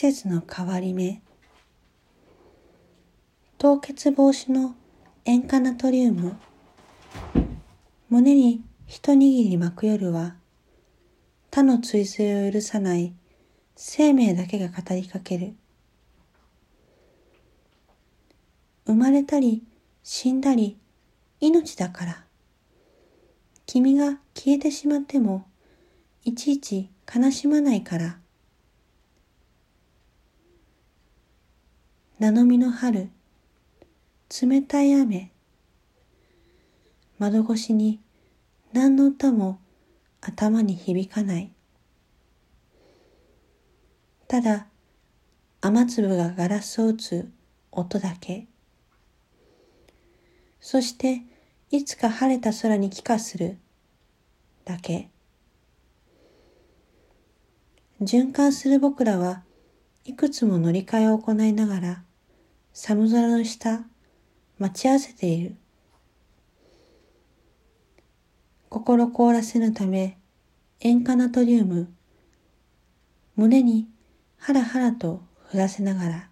節の変わり目。凍結防止の塩化ナトリウム。胸に一握り巻く夜は他の追随を許さない生命だけが語りかける。生まれたり死んだり命だから。君が消えてしまってもいちいち悲しまないから。名のみの春。冷たい雨。窓越しに何の歌も頭に響かない。ただ雨粒がガラスを打つ音だけ。そしていつか晴れた空に帰化するだけ。循環する僕らはいくつも乗り換えを行いながら寒空の下待ち合わせている。心凍らせぬため塩化ナトリウム。胸にハラハラと降らせながら